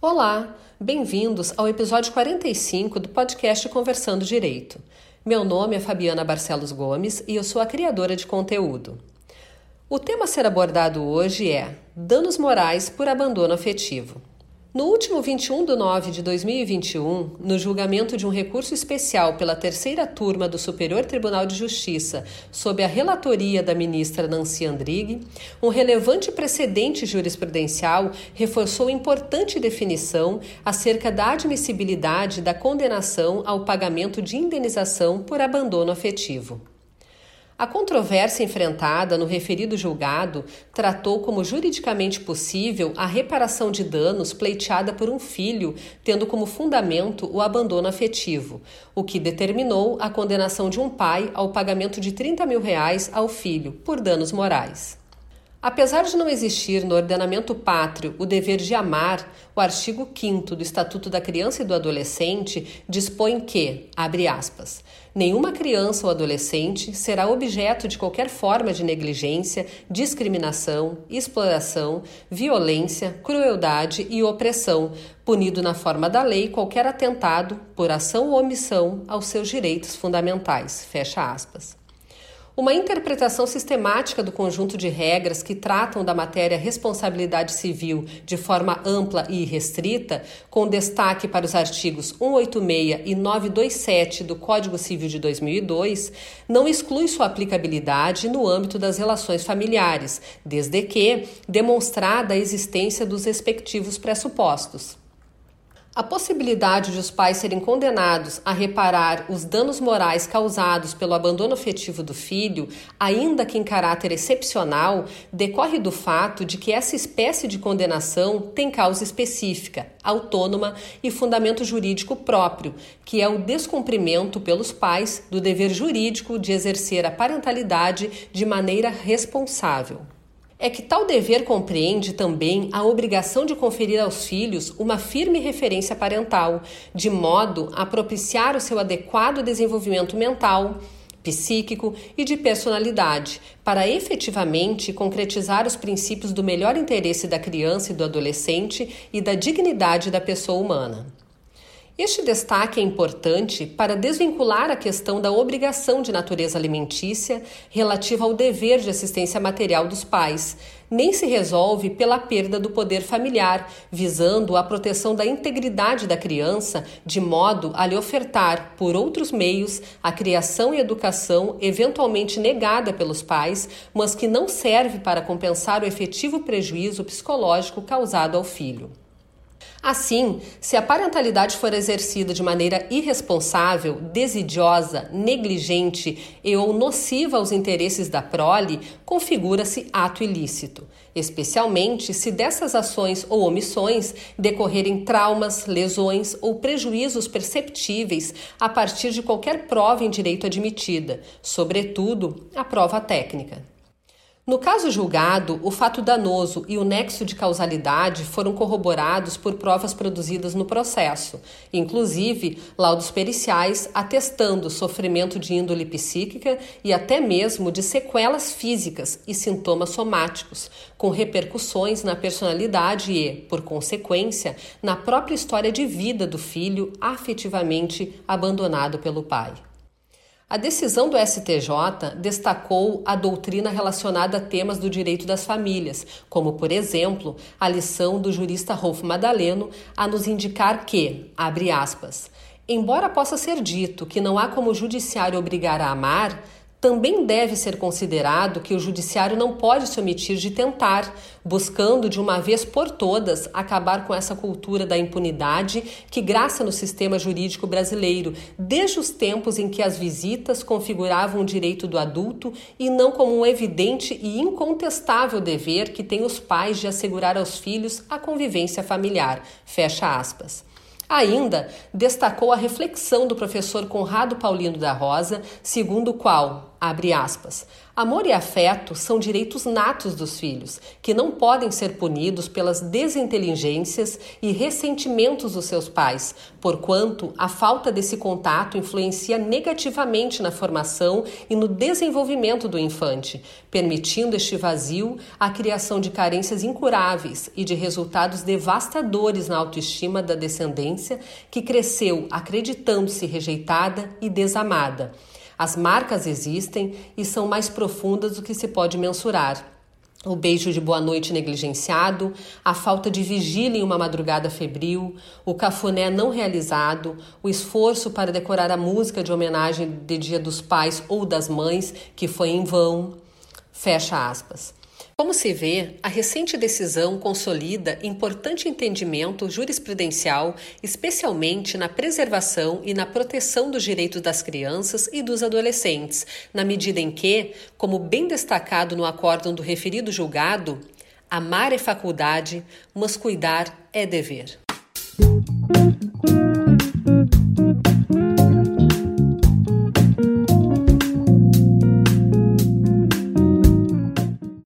Olá, bem-vindos ao episódio 45 do podcast Conversando Direito. Meu nome é Fabiana Barcelos Gomes e eu sou a criadora de conteúdo. O tema a ser abordado hoje é danos morais por abandono afetivo. No último 21 de nove de 2021, no julgamento de um recurso especial pela terceira turma do Superior Tribunal de Justiça, sob a relatoria da ministra Nancy Andrighi, um relevante precedente jurisprudencial reforçou importante definição acerca da admissibilidade da condenação ao pagamento de indenização por abandono afetivo. A controvérsia enfrentada no referido julgado tratou como juridicamente possível a reparação de danos pleiteada por um filho, tendo como fundamento o abandono afetivo, o que determinou a condenação de um pai ao pagamento de 30 mil reais ao filho por danos morais. Apesar de não existir no ordenamento pátrio o dever de amar, o artigo 5 do Estatuto da Criança e do Adolescente dispõe que, abre aspas, nenhuma criança ou adolescente será objeto de qualquer forma de negligência, discriminação, exploração, violência, crueldade e opressão, punido na forma da lei qualquer atentado, por ação ou omissão, aos seus direitos fundamentais. Fecha aspas. Uma interpretação sistemática do conjunto de regras que tratam da matéria responsabilidade civil de forma ampla e restrita, com destaque para os artigos 186 e 927 do Código Civil de 2002, não exclui sua aplicabilidade no âmbito das relações familiares, desde que demonstrada a existência dos respectivos pressupostos. A possibilidade de os pais serem condenados a reparar os danos morais causados pelo abandono afetivo do filho, ainda que em caráter excepcional, decorre do fato de que essa espécie de condenação tem causa específica, autônoma e fundamento jurídico próprio, que é o descumprimento pelos pais do dever jurídico de exercer a parentalidade de maneira responsável é que tal dever compreende também a obrigação de conferir aos filhos uma firme referência parental, de modo a propiciar o seu adequado desenvolvimento mental, psíquico e de personalidade, para efetivamente concretizar os princípios do melhor interesse da criança e do adolescente e da dignidade da pessoa humana. Este destaque é importante para desvincular a questão da obrigação de natureza alimentícia relativa ao dever de assistência material dos pais, nem se resolve pela perda do poder familiar, visando a proteção da integridade da criança, de modo a lhe ofertar, por outros meios, a criação e educação eventualmente negada pelos pais, mas que não serve para compensar o efetivo prejuízo psicológico causado ao filho. Assim, se a parentalidade for exercida de maneira irresponsável, desidiosa, negligente e ou nociva aos interesses da prole, configura-se ato ilícito, especialmente se dessas ações ou omissões decorrerem traumas, lesões ou prejuízos perceptíveis a partir de qualquer prova em direito admitida, sobretudo a prova técnica. No caso julgado, o fato danoso e o nexo de causalidade foram corroborados por provas produzidas no processo, inclusive laudos periciais atestando sofrimento de índole psíquica e até mesmo de sequelas físicas e sintomas somáticos, com repercussões na personalidade e, por consequência, na própria história de vida do filho afetivamente abandonado pelo pai. A decisão do STJ destacou a doutrina relacionada a temas do direito das famílias, como, por exemplo, a lição do jurista Rolf Madaleno a nos indicar que, abre aspas, embora possa ser dito que não há como o judiciário obrigar a amar, também deve ser considerado que o Judiciário não pode se omitir de tentar, buscando de uma vez por todas acabar com essa cultura da impunidade que graça no sistema jurídico brasileiro, desde os tempos em que as visitas configuravam o direito do adulto e não como um evidente e incontestável dever que tem os pais de assegurar aos filhos a convivência familiar. Fecha aspas. Ainda destacou a reflexão do professor Conrado Paulino da Rosa, segundo o qual, Abre aspas. Amor e afeto são direitos natos dos filhos, que não podem ser punidos pelas desinteligências e ressentimentos dos seus pais, porquanto a falta desse contato influencia negativamente na formação e no desenvolvimento do infante, permitindo este vazio a criação de carências incuráveis e de resultados devastadores na autoestima da descendência que cresceu acreditando-se rejeitada e desamada. As marcas existem e são mais profundas do que se pode mensurar. O beijo de boa noite negligenciado, a falta de vigília em uma madrugada febril, o cafuné não realizado, o esforço para decorar a música de homenagem de Dia dos Pais ou das Mães, que foi em vão. Fecha aspas. Como se vê, a recente decisão consolida importante entendimento jurisprudencial, especialmente na preservação e na proteção dos direitos das crianças e dos adolescentes, na medida em que, como bem destacado no acórdão do referido julgado, amar é faculdade, mas cuidar é dever.